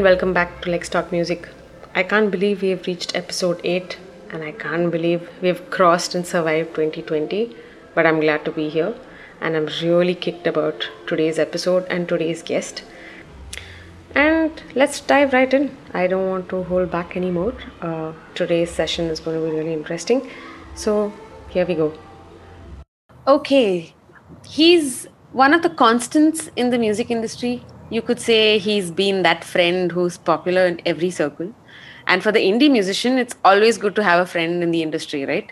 and welcome back to Lex Talk Music. I can't believe we have reached episode 8 and I can't believe we've crossed and survived 2020, but I'm glad to be here and I'm really kicked about today's episode and today's guest. And let's dive right in. I don't want to hold back anymore. Uh, today's session is going to be really interesting. So, here we go. Okay, he's one of the constants in the music industry. You could say he's been that friend who's popular in every circle. And for the indie musician, it's always good to have a friend in the industry, right?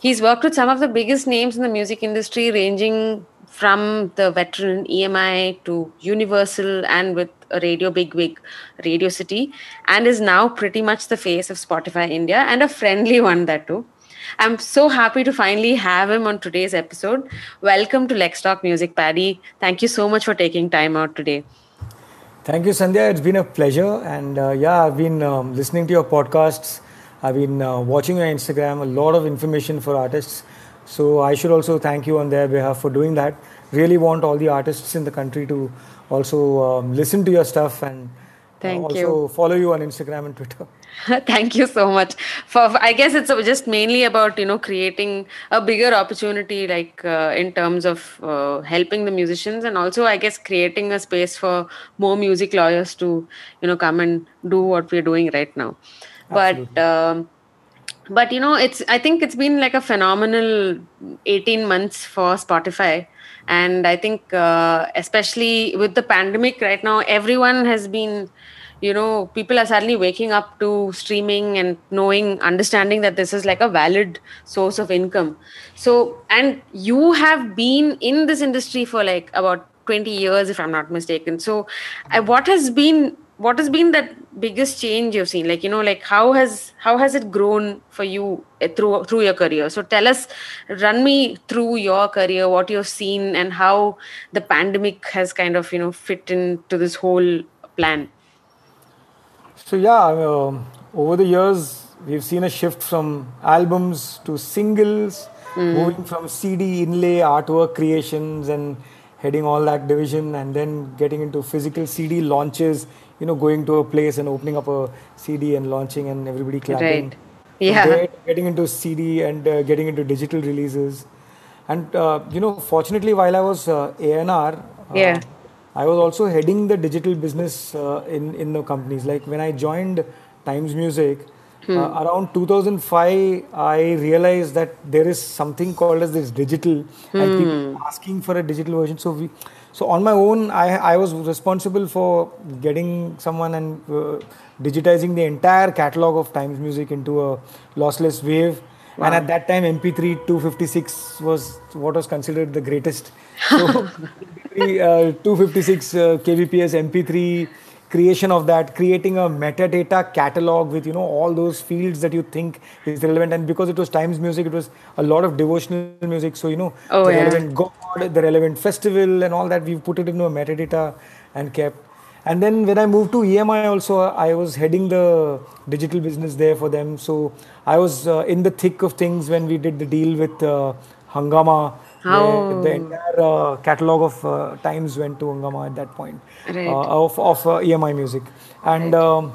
He's worked with some of the biggest names in the music industry, ranging from the veteran EMI to Universal and with a radio bigwig, Radio City, and is now pretty much the face of Spotify India and a friendly one, that too. I'm so happy to finally have him on today's episode. Welcome to Lex Talk Music, Paddy. Thank you so much for taking time out today. Thank you, Sandhya. It's been a pleasure. And uh, yeah, I've been um, listening to your podcasts. I've been uh, watching your Instagram, a lot of information for artists. So I should also thank you on their behalf for doing that. Really want all the artists in the country to also um, listen to your stuff and Thank also you. follow you on Instagram and Twitter. Thank you so much. For I guess it's just mainly about you know creating a bigger opportunity, like uh, in terms of uh, helping the musicians, and also I guess creating a space for more music lawyers to you know come and do what we're doing right now. But um, but you know it's i think it's been like a phenomenal 18 months for spotify and i think uh, especially with the pandemic right now everyone has been you know people are suddenly waking up to streaming and knowing understanding that this is like a valid source of income. So and you have been in this industry for like about 20 years if i'm not mistaken. So I, what has been what has been that biggest change you've seen? Like you know like how has how has it grown for you eh, through through your career? So tell us run me through your career what you've seen and how the pandemic has kind of you know fit into this whole plan So yeah, um, over the years we've seen a shift from albums to singles, moving from CD inlay artwork creations and heading all that division, and then getting into physical CD launches. You know, going to a place and opening up a CD and launching, and everybody clapping. Right. Yeah. getting into CD and uh, getting into digital releases, and uh, you know, fortunately, while I was uh, A&R, uh, Yeah. I was also heading the digital business uh, in in the companies. Like when I joined Times Music Hmm. uh, around 2005, I realized that there is something called as this digital, and Hmm. people asking for a digital version. So we, so on my own, I I was responsible for getting someone and uh, digitizing the entire catalog of Times Music into a lossless wave. And at that time, MP3 256 was what was considered the greatest. So, MP3, uh, 256 uh, kbps MP3 creation of that, creating a metadata catalog with you know all those fields that you think is relevant. And because it was Times Music, it was a lot of devotional music. So you know Oh, the yeah. relevant God, the relevant festival, and all that. We've put it into a metadata and kept. And then when I moved to EMI, also I was heading the digital business there for them. So I was uh, in the thick of things when we did the deal with uh, Hungama. Oh. The entire uh, catalog of uh, times went to Hungama at that point Right. uh, of, of uh, EMI music. And um,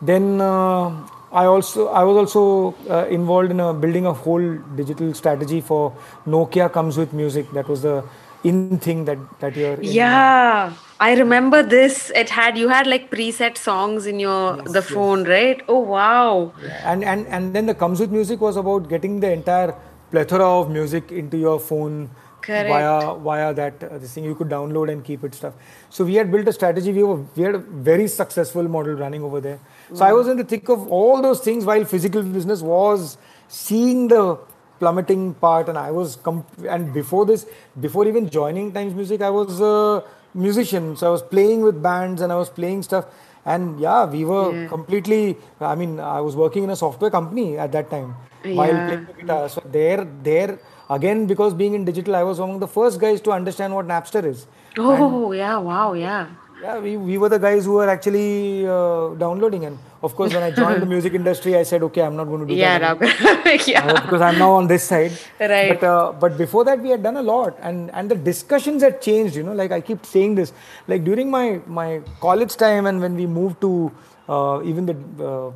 then uh, I also I was also uh, involved in uh, building a whole digital strategy for Nokia comes with music. That was the in thing that that you're in. yeah i remember this. It had you had like preset songs in your the phone right? Oh wow. And and and then the comes with music was about getting the entire plethora of music into your phone Correct. via via that uh, this thing. You could download and keep it stuff. So we had built a strategy. We were we had a very successful model running over there. So i was in the thick of all those things while physical business was seeing the plummeting part and i was comp- and before this before even joining times music i was a musician. So i was playing with bands and i was playing stuff. And yeah we were completely i mean i was working in a software company at that time while playing the guitar. So there there again because being in digital i was among the first guys to understand what napster is. Oh yeah wow yeah. Yeah we, we were the guys who were actually uh, downloading and of course, when I joined the music industry, I said, okay, I'm not going to do Yeah, that. yeah. Uh, because I'm now on this side. Right. But, uh, but before that, we had done a lot, and and the discussions had changed. You know, like I keep saying this, like during my my college time, and when we moved to uh, even the uh, uh,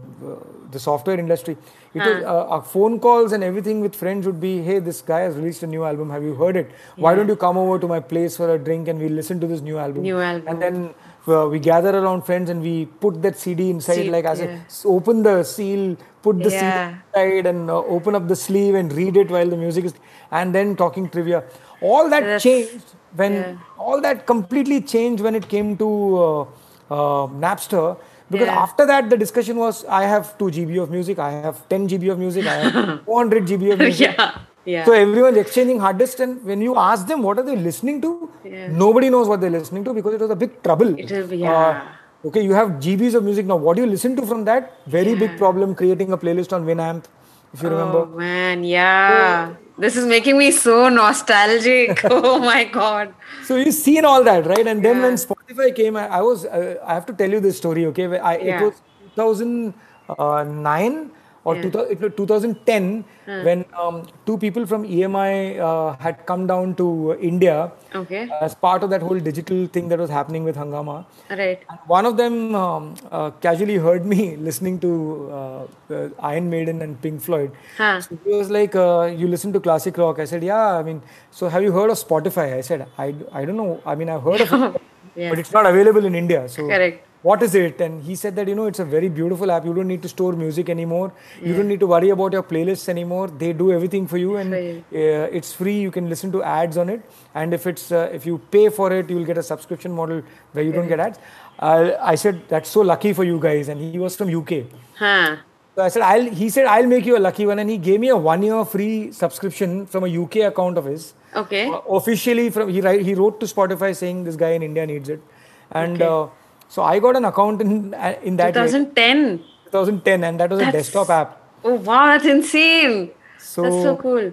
the software industry, it was uh, our phone calls and everything with friends would be, hey, this guy has released a new album. Have you heard it? Why don't you come over to my place for a drink and we listen to this new album? New album. And then. Uh, we gather around friends and we put that CD inside, like as a yeah. s- open the seal, put the CD inside and uh, open up the sleeve and read it while the music is and then talking trivia all that That's- changed when yeah. all that completely changed when it came to uh, uh, napster because Yeah. after that the discussion was i have 2 gb of music i have 10 gb of music i have 400 gb of music yeah. Yeah. so everyone's exchanging hard disk and when you ask them what are they listening to Yeah. nobody knows what they're listening to because it was a big trouble It is- Uh, yeah. okay you have gbs of music now what do you listen to from that very big problem creating a playlist on winamp if you remember Oh man, yeah. This is making me so nostalgic. oh my god. So you've seen all that, right? And then Yeah. when Spotify came, I, I was, uh, I have to tell you this story, okay? I, Yeah. It was 2009 or Yeah. 2000, it was 2010 when um, two people from EMI uh, had come down to India Okay. as part of that whole digital thing that was happening with Hungama. Right. And one of them um, uh, casually heard me listening to uh, uh, Iron Maiden and Pink Floyd. Huh. So he was like, uh, "You listen to classic rock?" I said, "Yeah." I mean, so have you heard of Spotify? I said, "I, I don't know. I mean, I've heard of it, Yeah. but it's not available in India." So Correct. What is it? And he said that you know it's a very beautiful app. You don't need to store music anymore. You don't need to worry about your playlists anymore. They do everything for you, and uh, it's free. You can listen to ads on it, and if it's uh, if you pay for it, you will get a subscription model where you don't get ads. Uh, I said that's so lucky for you guys, and he was from UK. Huh. So I said, I'll, he said, I'll make you a lucky one. And he gave me a one year free subscription from a UK account of his. Okay. Uh, officially, from he, he wrote to Spotify saying this guy in India needs it. And uh, so I got an account in, uh, in that way, 2010. 2010, and that was a desktop app. Oh wow, that's insane. So, that's so cool.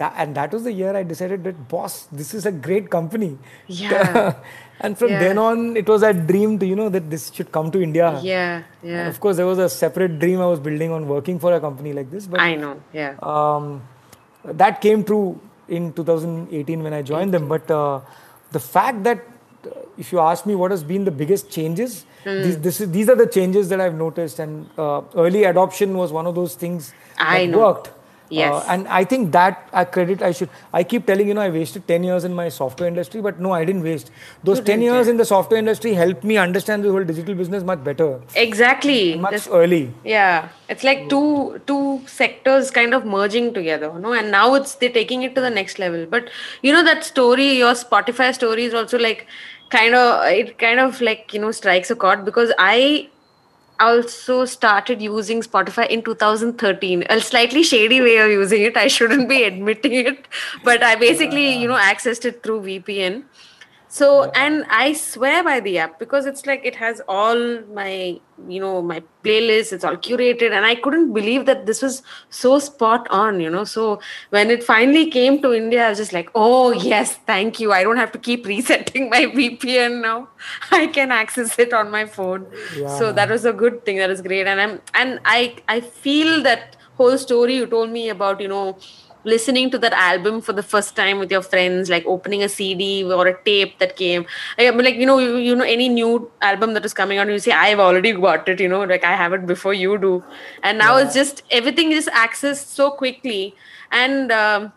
that, and that was the year I decided that, boss, this is a great company. Yeah. and from Yeah. then on, it was that dream to, you know, that this should come to India. Yeah. And Yeah. of course, there was a separate dream I was building on working for a company like this. But I know. Yeah. um, that came true in 2018 when I joined them. But uh, the fact that if you ask me what has been the biggest changes, Hmm. these, this is, these are the changes that I've noticed. And uh, early adoption was one of those things I that know. worked. Yes. Uh, and I think that I credit I should. I keep telling you know I wasted 10 years in my software industry, but no, I didn't waste. Those 10 years in the software industry helped me understand the whole digital business much better, Exactly. much This- early. yeah. It's like two two sectors kind of merging together, you know, and now it's they're taking it to the next level. But you know that story, your Spotify story is also like kind of it kind of like you know strikes a chord because I also started using Spotify in 2013. A slightly shady way of using it. I shouldn't be admitting it, but I basically, you know, accessed it through VPN. So, and I swear by the app because it's like it has all my, you know, my playlist, it's all curated, and I couldn't believe that this was so spot on, you know. So, when it finally came to India, I was just like, oh, yes, thank you. I don't have to keep resetting my VPN now. I can access it on my phone. So, that was a good thing. That was great. And I'm, and I, I feel that whole story you told me about, you know, listening to that album for the first time with your friends like opening a cd or a tape that came. I mean, like you know you, you know any new album that is coming out you say i've already got it you know like i have it before you do. And now it's just everything is accessed so quickly. And um,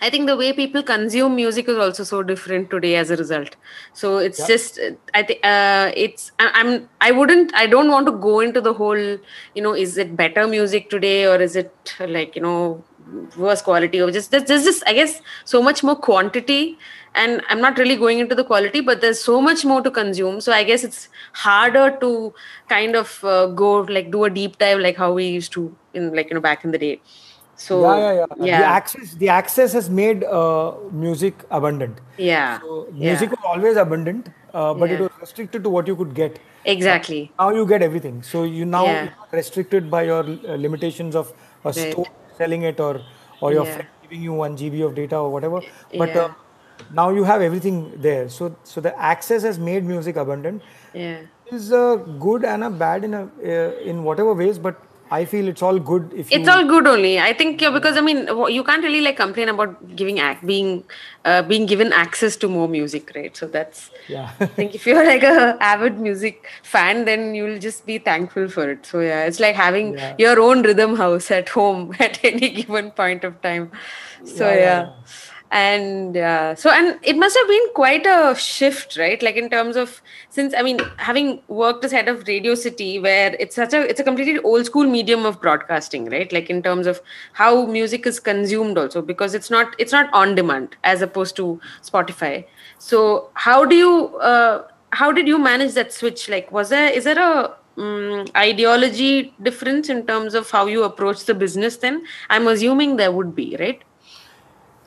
I think the way people consume music is also so different today as a result. So it's just I think uh, it's I- I'm I wouldn't I don't want to go into the whole you know is it better music today or is it like you know worse quality or just there's, there's just I guess so much more quantity and I'm not really going into the quality but there's so much more to consume so I guess it's harder to kind of uh, go like do a deep dive like how we used to in like you know back in the day. So yeah, yeah, yeah. yeah. The access, the access has made uh, music abundant. Yeah. So yeah. music was always abundant, uh, but it was restricted to what you could get. Exactly. Now you get everything. So you now Yeah. restricted by your uh, limitations of a Right. store selling it or or your Yeah. friend giving you one GB of data or whatever. But Yeah. uh, now you have everything there. So so the access has made music abundant. Yeah. Is a good and a bad in a uh, in whatever ways, but I feel it's all good if you. It's all good only. I think yeah, because I mean you can't really like complain about giving act being uh, being given access to more music, right? So that's Yeah. I think if you're like a avid music fan, then you'll just be thankful for it. So yeah, it's like having Yeah. your own rhythm house at home at any given point of time. So Yeah, yeah. And uh, so, and it must have been quite a shift, right? Like in terms of since I mean, having worked as head of Radio City, where it's such a it's a completely old school medium of broadcasting, right? Like in terms of how music is consumed, also because it's not it's not on demand as opposed to Spotify. So how do you uh, how did you manage that switch? Like, was there is there a um, ideology difference in terms of how you approach the business? Then I'm assuming there would be, right?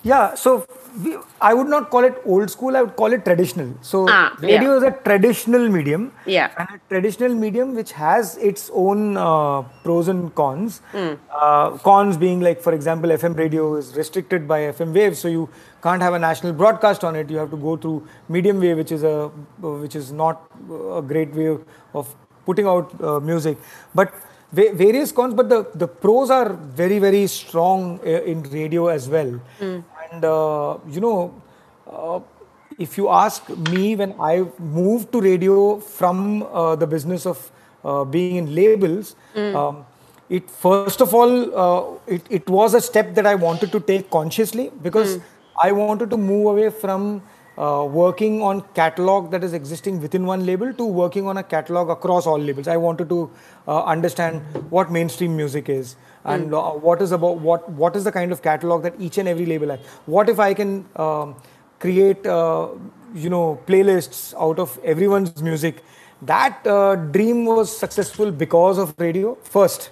Yeah, so we, I would not call it old school. I would call it traditional. So Ah, radio yeah. is a traditional medium. Yeah. And a traditional medium which has its own uh, pros and cons. Uh, cons being like, for example, FM radio is restricted by FM waves, so you can't have a national broadcast on it. You have to go through medium wave, which is a which is not a great way of putting out uh, music. But various cons, but the, the pros are very, very strong uh, in radio as well. And, uh, you know, uh, if you ask me, when I moved to radio from uh, the business of uh, being in labels, um, it first of all, uh, it, it was a step that I wanted to take consciously because I wanted to move away from uh, working on catalog that is existing within one label to working on a catalog across all labels. I wanted to uh, understand what mainstream music is and uh, what is about what what is the kind of catalog that each and every label has. What if I can um, create uh, you know playlists out of everyone's music? That uh, dream was successful because of radio first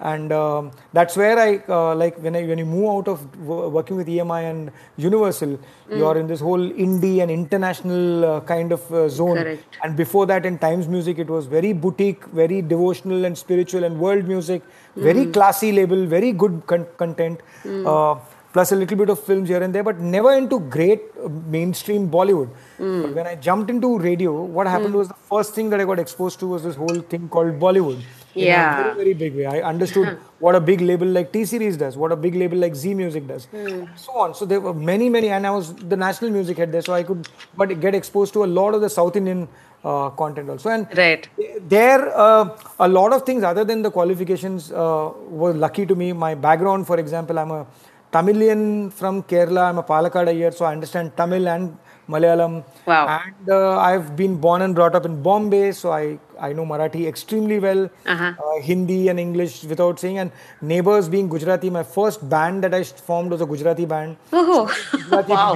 and um, that's where I uh, like when I when you move out of w- working with EMI and Universal, you're in this whole indie and international uh, kind of uh, zone. Correct. And before that, in Times Music, it was very boutique, very devotional and spiritual and world music, very classy label, very good con- content. Uh, plus a little bit of films here and there, but never into great uh, mainstream Bollywood. But when I jumped into radio, what happened was the first thing that I got exposed to was this whole thing called Bollywood. Yeah. very, very big way. I understood what a big label like T Series does, what a big label like Zee Music does, so on. So there were many, many, and I was the national music head there, so I could but get exposed to a lot of the South Indian uh, content also. And Right. there, uh, a lot of things other than the qualifications uh, were lucky to me. My background, for example, I'm a Tamilian from Kerala. I'm a Palakkad Iyer, so I understand Tamil and Malayalam. Wow. And uh, I've been born and brought up in Bombay, so I, I know Marathi extremely well. Uh-huh. Uh, Hindi and English without saying. And neighbors being Gujarati, my first band that I formed was a Gujarati band. Oh, Gujarati wow.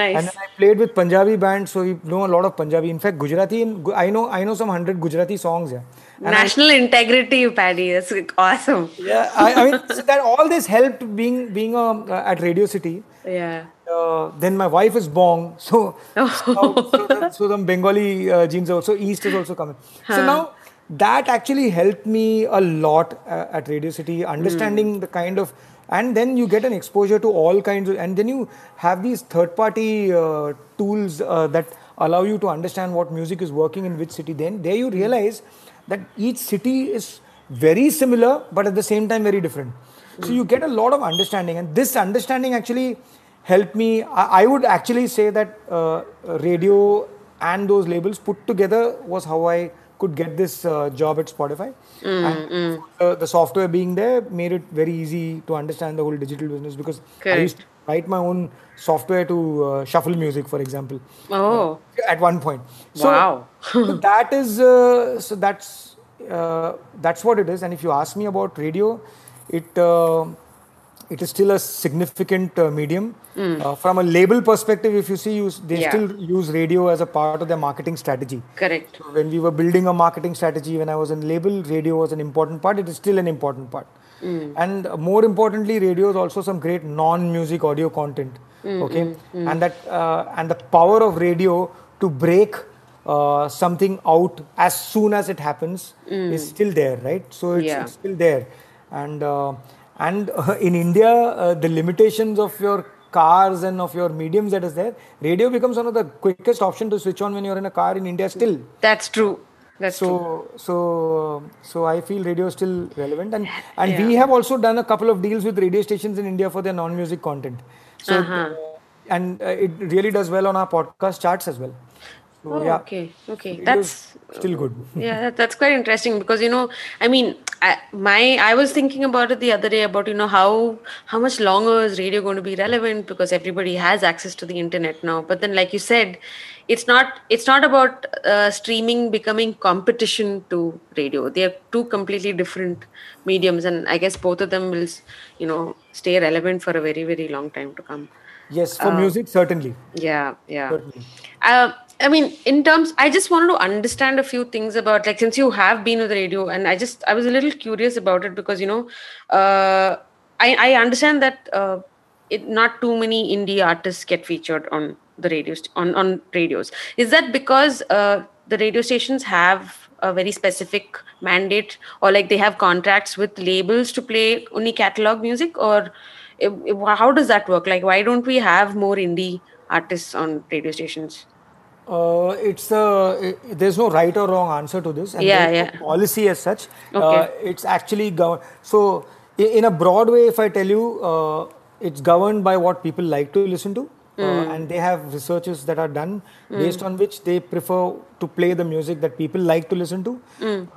nice. And then I played with Punjabi bands, so we know a lot of Punjabi. In fact, Gujarati, I know I know some hundred Gujarati songs. Yeah, and I- National integrity, Paddy. That's awesome. yeah. I, I mean, so that all this helped being being uh, uh, at Radio City. Yeah. Uh, then my wife is Bong, so so, so, the- so some Bengali uh, genes also East is also coming. So now that actually helped me a lot uh, at Radio City, understanding the kind of, and then you get an exposure to all kinds of, and then you have these third-party uh, tools uh, that allow you to understand what music is working in which city. Then there you realize that each city is very similar, but at the same time very different. So you get a lot of understanding, and this understanding actually helped me. I, I would actually say that uh, radio and those labels put together was how I could get this uh, job at Spotify. and uh, the software being there made it very easy to understand the whole digital business because I used to write my own software to uh, shuffle music, for example Oh, at one point. So, Wow. so that is uh, so that's uh, that's what it is. And if you ask me about radio, it uh, it is still a significant uh, medium. Uh, from a label perspective, if you see, use, they. Yeah. still use radio as a part of their marketing strategy. correct. So when we were building a marketing strategy, when I was in label, radio was an important part. It is still an important part. And uh, more importantly, radio is also some great non-music audio content. okay, and that uh, and the power of radio to break uh, something out as soon as it happens is still there, right? So it's, Yeah. it's still there, and uh, and uh, in India, uh, the limitations of your cars and of your mediums that is there, radio becomes one of the quickest option to switch on when you're in a car in India still. That's true. That's so true. so so I feel radio is still relevant, and and we have also done a couple of deals with radio stations in India for their non-music content. So Uh-huh. and uh, it really does well on our podcast charts as well. So Oh, yeah, okay. Okay. radio That's still good. yeah that, that's quite interesting because you know i mean I, my i was thinking about it the other day about you know how how much longer is radio going to be relevant because everybody has access to the internet now but then like you said it's not it's not about uh, streaming becoming competition to radio they are two completely different mediums and i guess both of them will you know stay relevant for a very very long time to come Yes, for music certainly. yeah yeah Certainly. uh, I mean, in terms, I just wanted to understand a few things about like since you have been with radio, and I just I was a little curious about it because you know, uh, I I understand that uh, it not too many indie artists get featured on the radio on on radios. Is that because uh, the radio stations have a very specific mandate, or like they have contracts with labels to play only catalog music, or it, it- how does that work? Like, why don't we have more indie artists on radio stations? Uh, it's uh, i- there's no right or wrong answer to this, and Yeah, there's no yeah. policy as such. Okay. Uh, it's actually governed. So, in a broad way, if I tell you, uh, it's governed by what people like to listen to, uh, Hmm. and they have researches that are done based on which they prefer to play the music that people like to listen to,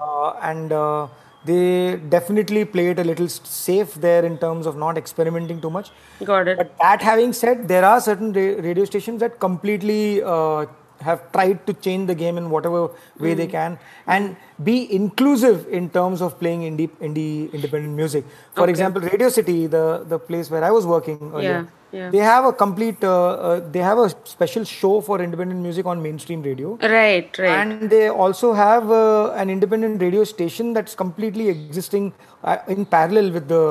uh, and. Uh, they definitely play it a little safe there in terms of not experimenting too much. Got it. But that having said, there are certain ra- radio stations that completely uh, have tried to change the game in whatever way they hmm. can and be inclusive in terms of playing indie, indie independent music. For Okay. example, Radio City, the, the place where I was working earlier, Yeah, they have a complete, uh, uh, they have a special show for independent music on mainstream radio. Right, right. And they also have uh, an independent radio station that's completely existing uh, in parallel with the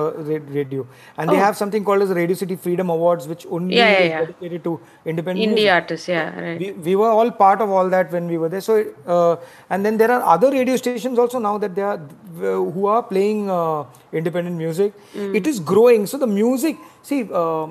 radio. And they Oh. have something called as the Radio City Freedom Awards, which only Yeah, yeah, is dedicated to independent Indie music. artists, yeah, right. We, we were all part of all that when we were there. So, uh, and then there are other radio stations also now that they are who are playing uh, independent music. Mm. It is growing. So the music, see, uh,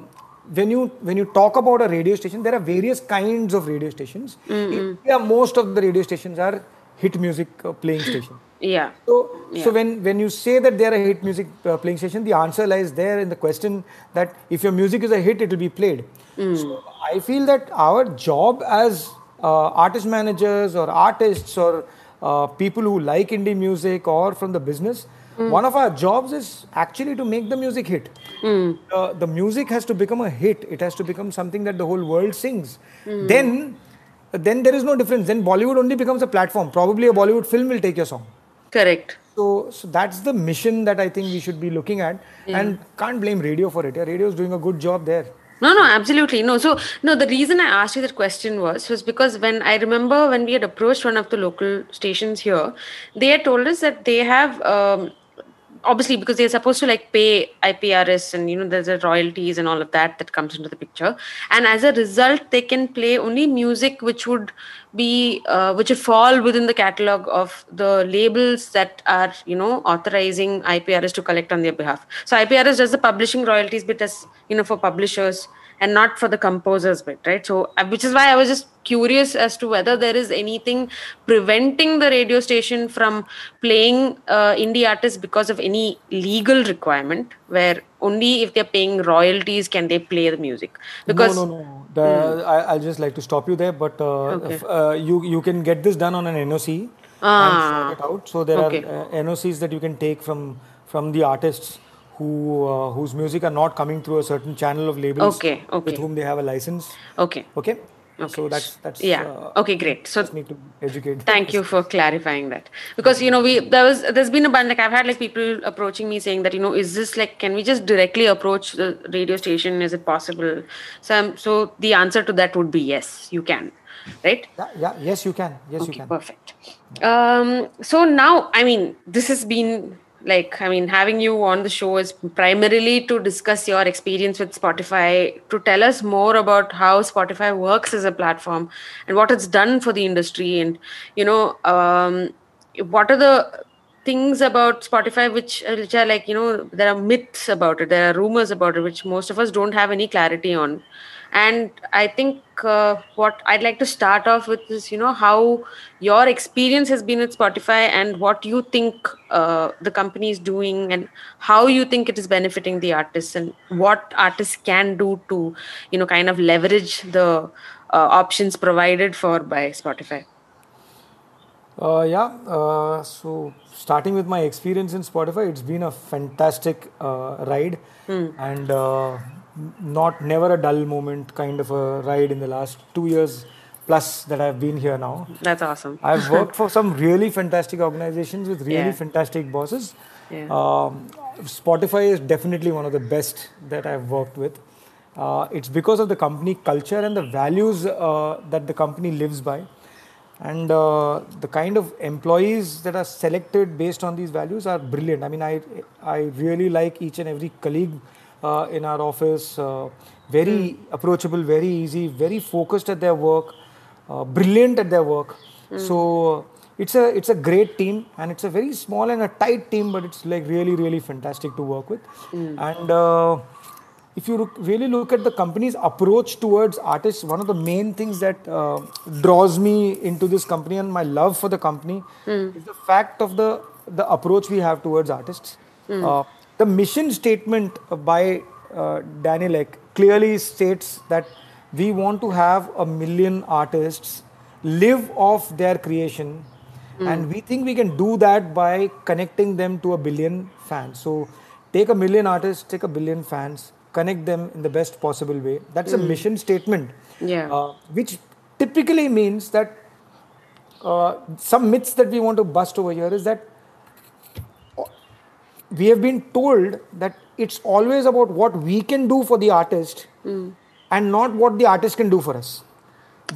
when you when you talk about a radio station, there are various kinds of radio stations. Mm, Yeah, most of the radio stations are hit music uh, playing stations. yeah. So, so when when you say that they are a hit music uh, playing station, the answer lies there in the question that if your music is a hit, it will be played. So I feel that our job as uh, artist managers or artists or uh, people who like indie music or from the business, one of our jobs is actually to make the music hit. Uh, the music has to become a hit. It has to become something that the whole world sings. Then, then there is no difference. Then Bollywood only becomes a platform. Probably a Bollywood film will take your song. Correct. So, so that's the mission that I think we should be looking at, and can't blame radio for it. Yeah, radio is doing a good job there. No, no, absolutely. No, so no, the reason I asked you that question was was because when I remember when we had approached one of the local stations here, they had told us that they have um, obviously because they're supposed to like pay IPRS and you know there's a royalties and all of that that comes into the picture, and as a result, they can play only music which would be uh, which would fall within the catalog of the labels that are you know authorizing IPRS to collect on their behalf. So IPRS does the publishing royalties bit as you know for publishers and not for the composers bit, right? So uh, which is why I was just curious as to whether there is anything preventing the radio station from playing uh, indie artists because of any legal requirement where only if they're paying royalties can they play the music because no, no, no. The, I, I'll just like to stop you there, but uh, Okay. if, uh, you you can get this done on an NOC Ah. and sort it out. So there Okay. are uh, NOCs that you can take from from the artists who uh, whose music are not coming through a certain channel of labels Okay, okay. with whom they have a license. okay Okay. Okay. So that's that's yeah uh, okay great so just need to educate. thank you for clarifying that because you know we there was there's been a bunch like i've had like people approaching me saying that you know is this like can we just directly approach the radio station is it possible so um, so the answer to that would be yes you can right Yeah, yeah, yes, you can. Yes, you can. perfect um so now i mean this has been like i mean having you on the show is primarily to discuss your experience with spotify to tell us more about how spotify works as a platform and what it's done for the industry and you know um what are the things about Spotify which uh, which are like you know there are myths about it, there are rumors about it, which most of us don't have any clarity on. And I think uh, what I'd like to start off with is you know how your experience has been with Spotify and what you think uh, the company is doing and how you think it is benefiting the artists and what artists can do to you know kind of leverage the uh, options provided for by Spotify. Uh, yeah, uh, so starting with my experience in Spotify, it's been a fantastic uh, ride and uh, not never a dull moment kind of a ride in the last two years plus that I've been here now. That's awesome. I've worked for some really fantastic organizations with really Yeah. fantastic bosses. Yeah. Um, Spotify is definitely one of the best that I've worked with. Uh, it's because of the company culture and the values uh, that the company lives by. And uh, the kind of employees that are selected based on these values are brilliant. I mean, I, I really like each and every colleague uh, in our office. Uh, very approachable, very easy, very focused at their work, uh, brilliant at their work. So it's a it's a great team, and it's a very small and a tight team, but it's like really really fantastic to work with. And uh, if you look, really look at the company's approach towards artists, one of the main things that uh, draws me into this company and my love for the company is the fact of the the approach we have towards artists. Uh, the mission statement by uh, Daniel Ek clearly states that we want to have a million artists live off their creation. And we think we can do that by connecting them to a billion fans. So take a million artists take a billion fans connect them in the best possible way. That's a mission statement. Yeah. uh, which typically means that uh, some myths that we want to bust over here is that we have been told that it's always about what we can do for the artist and not what the artist can do for us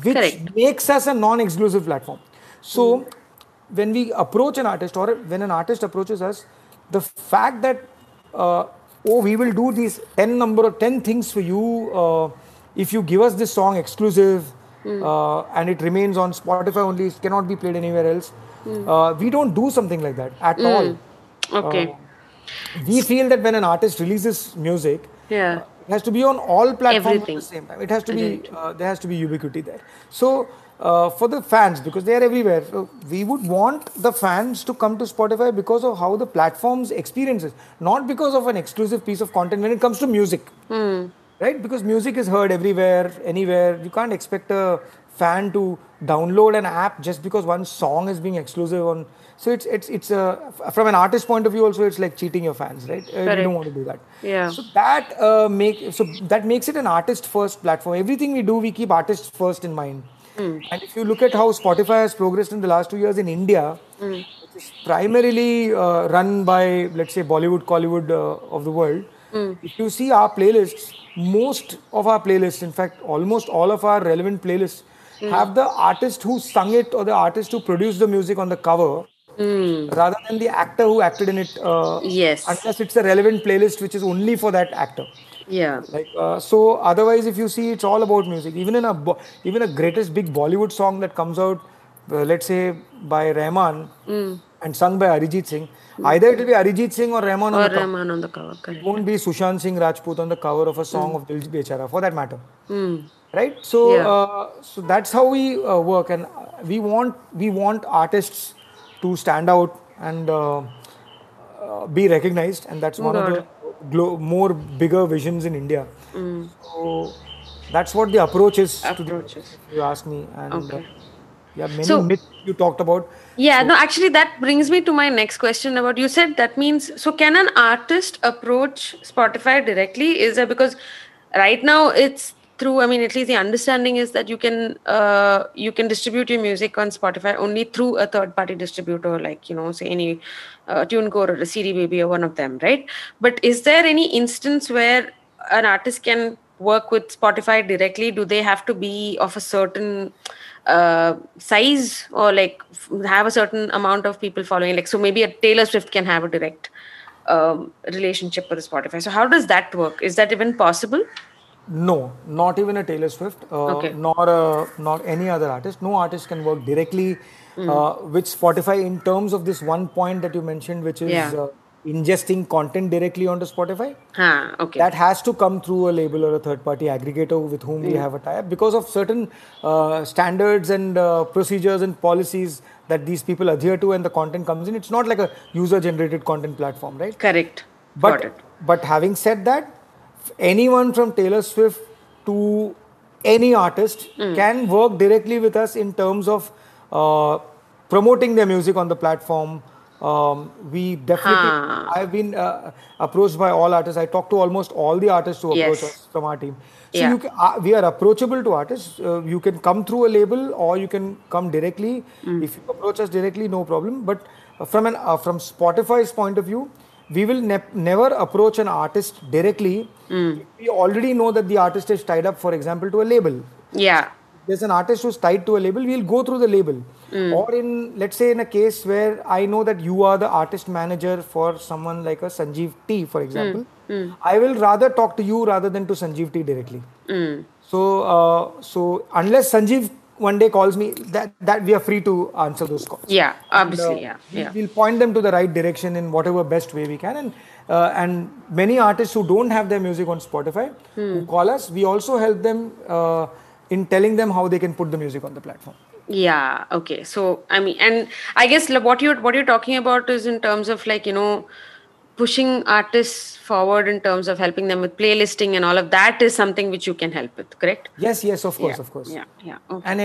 which Correct. makes us a non-exclusive platform. So when we approach an artist or when an artist approaches us the fact that uh, oh we will do these 10 number of 10 things for you uh, if you give us this song exclusive uh, and it remains on spotify only it cannot be played anywhere else uh, we don't do something like that at all. Okay. We feel that when an artist releases music yeah. it has to be on all platforms Everything. at the same time. It has to be uh, there has to be ubiquity there. So uh, for the fans because they are everywhere so we would want the fans to come to spotify because of how the platforms experiences not because of an exclusive piece of content when it comes to music. Right? Because music is heard everywhere anywhere. You can't expect a fan to download an app just because one song is being exclusive on so it's it's it's a from an artist point of view also it's like cheating your fans right? Uh, you don't want to do that. Yeah. so that uh, make so that makes it an artist first platform. Everything we do we keep artists first in mind. And if you look at how spotify has progressed in the last two years in india which is primarily uh, run by let's say bollywood Kollywood uh, of the world if you see our playlists most of our playlists in fact almost all of our relevant playlists have the artist who sung it or the artist who produced the music on the cover rather than the actor who acted in it uh, Yes. unless it's a relevant playlist which is only for that actor Yeah. like uh, so otherwise if you see it's all about music even in a bo- even a greatest big bollywood song that comes out uh, let's say by rahman and sung by arijit singh either it will be arijit singh or rahman on Or the cover Rahman on the cover. Correct. it won't be sushant singh rajput on the cover of a song of dil bechara for that matter Hmm. Right so Yeah. uh, so that's how we uh, work and we want we want artists to stand out and uh, uh, be recognized and that's one of the glo- more bigger visions in india so that's what the approach is to the. Approaches. if you ask me and Okay. uh, yeah many So- myths you talked about Yeah, no, actually, that brings me to my next question about you said that means so can an artist approach Spotify directly? Is that because right now it's through, I mean, at least the understanding is that you can uh, you can distribute your music on Spotify only through a third party distributor, like, you know, say any uh, TuneCore or a CD Baby or one of them, right? But is there any instance where an artist can work with Spotify directly? Do they have to be of a certain uh, size or like have a certain amount of people following? Like, so maybe a Taylor Swift can have a direct um, relationship with Spotify. So, how does that work? Is that even possible? No, not even a Taylor Swift, uh, Okay. nor a, nor any other artist. No artist can work directly Hmm. uh, with Spotify in terms of this one point that you mentioned, which is Yeah. uh, ingesting content directly onto Spotify. Huh, okay. That has to come through a label or a third-party aggregator with whom Hmm. we have a tie-up because of certain uh, standards and uh, procedures and policies that these people adhere to, and the content comes in. It's not like a user-generated content platform, right? Correct. But Got it. but having said that, anyone from Taylor Swift to any artist Hmm. can work directly with us in terms of uh, promoting their music on the platform. Um, we definitely. Huh. I've been uh, approached by all artists. I talk to almost all the artists who approach Yes. us from our team. So Yeah. you can, uh, we are approachable to artists. Uh, you can come through a label or you can come directly. Hmm. If you approach us directly, no problem. But from an uh, from Spotify's point of view, we will ne- never approach an artist directly. Hmm. We already know that the artist is tied up, for example, to a label. Yeah. There's an artist who's tied to a label. We'll go through the label. Hmm. Or in let's say in a case where I know that you are the artist manager for someone like a Sanjeev T, for example. Hmm. I will rather talk to you rather than to Sanjeev T directly. Mm. So, uh, so unless Sanjeev one day calls me, that that we are free to answer those calls. Yeah. Obviously. And, uh, yeah. Yeah. We'll point them to the right direction in whatever best way we can. And uh, and many artists who don't have their music on Spotify Hmm. who call us, we also help them uh, in telling them how they can put the music on the platform. Yeah. Okay. So I mean, and I guess what you're what you're talking about is in terms of like you know pushing artists forward in terms of helping them with playlisting and all of that is something which you can help with. Correct? Yes, yes, of course, yeah. of course. Yeah. Yeah. Okay. and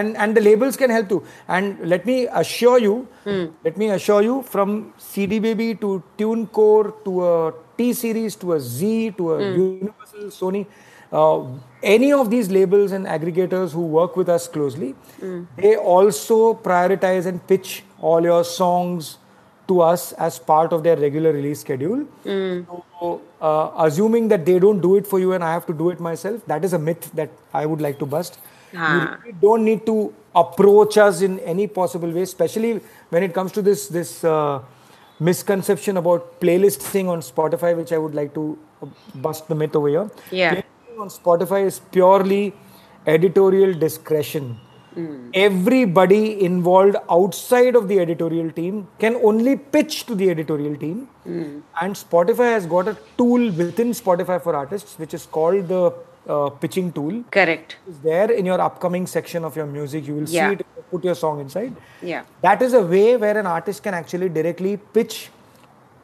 and and the labels can help too and let me assure you Hmm. let me assure you from cd baby to tunecore to a t series to a Zee to a Hmm. universal sony uh, any of these labels and aggregators who work with us closely Hmm. they also prioritize and pitch all your songs to us as part of their regular release schedule. So, uh, assuming that they don't do it for you and I have to do it myself, that is a myth that I would like to bust. You Ah. really don't need to approach us in any possible way, especially when it comes to this this uh, misconception about playlist thing on Spotify, which I would like to uh, bust the myth over here. Yeah. Playlisting on Spotify is purely editorial discretion. Everybody involved outside of the editorial team can only pitch to the editorial team. Hmm. And Spotify has got a tool within Spotify for Artists, which is called the uh, pitching tool. Correct. It's there in your upcoming section of your music. You will Yeah. see it. if you Put your song inside. Yeah. That is a way where an artist can actually directly pitch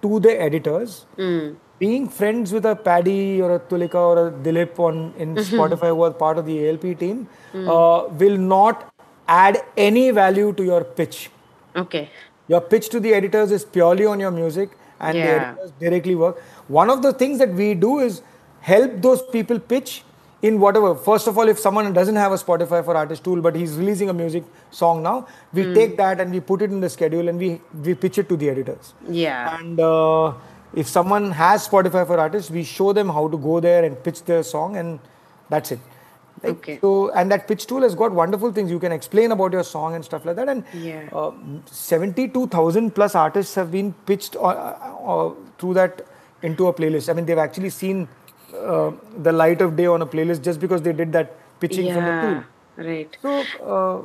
to the editors. Hmm. Being friends with a Paddy or a Tulika or a Dilip on in Mm-hmm. Spotify who are part of the ALP team Hmm. uh, will not add any value to your pitch. Okay. Your pitch to the editors is purely on your music, and the Yeah. editors directly work. One of the things that we do is help those people pitch in whatever. First of all, if someone doesn't have a Spotify for Artist tool, but he's releasing a music song now, we Hmm. take that and we put it in the schedule and we we pitch it to the editors. Yeah. And uh, if someone has Spotify for Artists, we show them how to go there and pitch their song, and that's it. Like, Okay. So, and that pitch tool has got wonderful things. You can explain about your song and stuff like that. And Yeah. uh, 72,000 plus artists have been pitched uh, uh, through that into a playlist. I mean, they've actually seen uh, the light of day on a playlist just because they did that pitching from the tool. Yeah. Right. So, uh,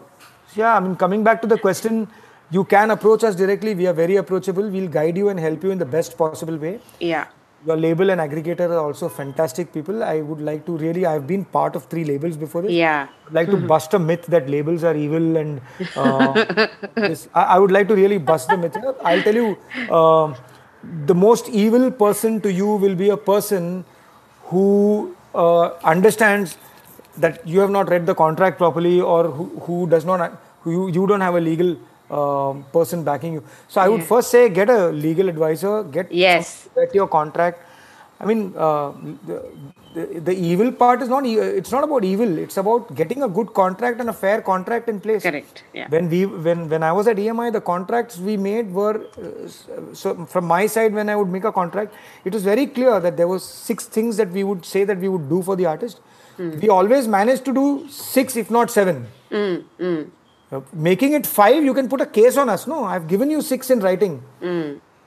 yeah, I mean, coming back to the question, you can approach us directly. We are very approachable. We'll guide you and help you in the best possible way. Yeah. Your label and aggregator are also fantastic people. I would like to really, I've been part of three labels before this. Yeah. I'd like to bust a myth that labels are evil and uh, this, I, I would like to really bust the myth. I'll tell you, uh, the most evil person to you will be a person who uh, understands that you have not read the contract properly or who, who does not, who you, you don't have a legal um person backing you. So I would Yeah. first say get a legal advisor, get Yes. get your contract. I mean, uh, the, the, the evil part is not. It's not about evil. It's about getting a good contract and a fair contract in place. Correct. Yeah. When we when when I was at EMI, the contracts we made were uh, so from my side. When I would make a contract, it was very clear that there was six things that we would say that we would do for the artist. We always managed to do six, if not seven. Uh, making it five, you can put a case on us. No, I've given you six in writing.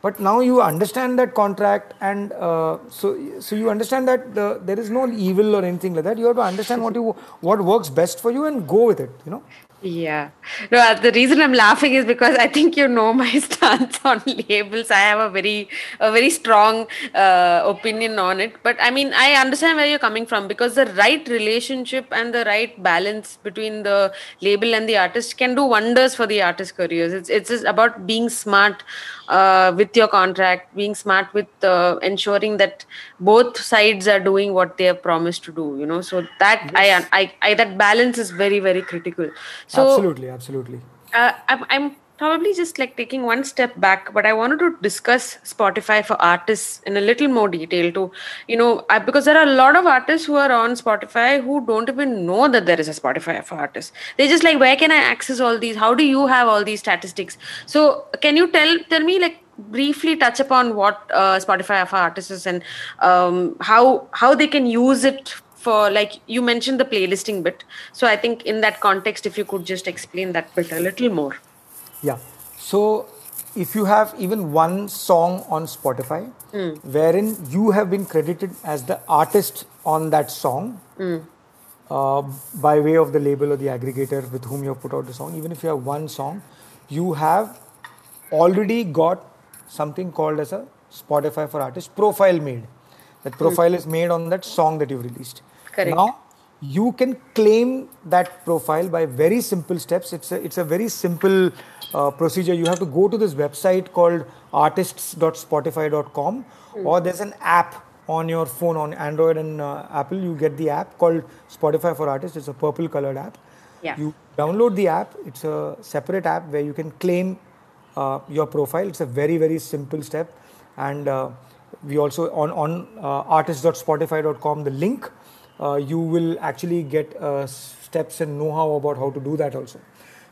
but now you understand that contract and uh, so so you understand that the, there is no evil or anything like that you have to understand what you what works best for you and go with it you know yeah. No, uh, the reason I'm laughing is because I think you know my stance on labels. I have a very, a very strong uh, opinion on it. But I mean, I understand where you're coming from because the right relationship and the right balance between the label and the artist can do wonders for the artist careers. It's it's just about being smart uh, with your contract, being smart with uh, ensuring that both sides are doing what they have promised to do. You know, so that yes. I, I, I that balance is very very critical. So absolutely, absolutely. Uh, I'm, I'm probably just like taking one step back but i wanted to discuss spotify for artists in a little more detail to you know I, because there are a lot of artists who are on spotify who don't even know that there is a spotify for artists they're just like where can i access all these how do you have all these statistics so can you tell tell me like briefly touch upon what uh, spotify for artists is and um, how how they can use it for like you mentioned the playlisting bit so i think in that context if you could just explain that bit a little more yeah so if you have even one song on spotify mm. wherein you have been credited as the artist on that song mm. uh, by way of the label or the aggregator with whom you have put out the song even if you have one song you have already got something called as a spotify for artists profile made that profile mm. is made on that song that you've released Correct. Now, you can claim that profile by very simple steps. It's a, it's a very simple uh, procedure. You have to go to this website called artists.spotify.com mm. or there's an app on your phone on Android and uh, Apple. You get the app called Spotify for Artists. It's a purple colored app. Yeah. You download the app. It's a separate app where you can claim uh, your profile. It's a very, very simple step. And uh, we also on, on uh, artists.spotify.com, the link uh, you will actually get uh, steps and know-how about how to do that also.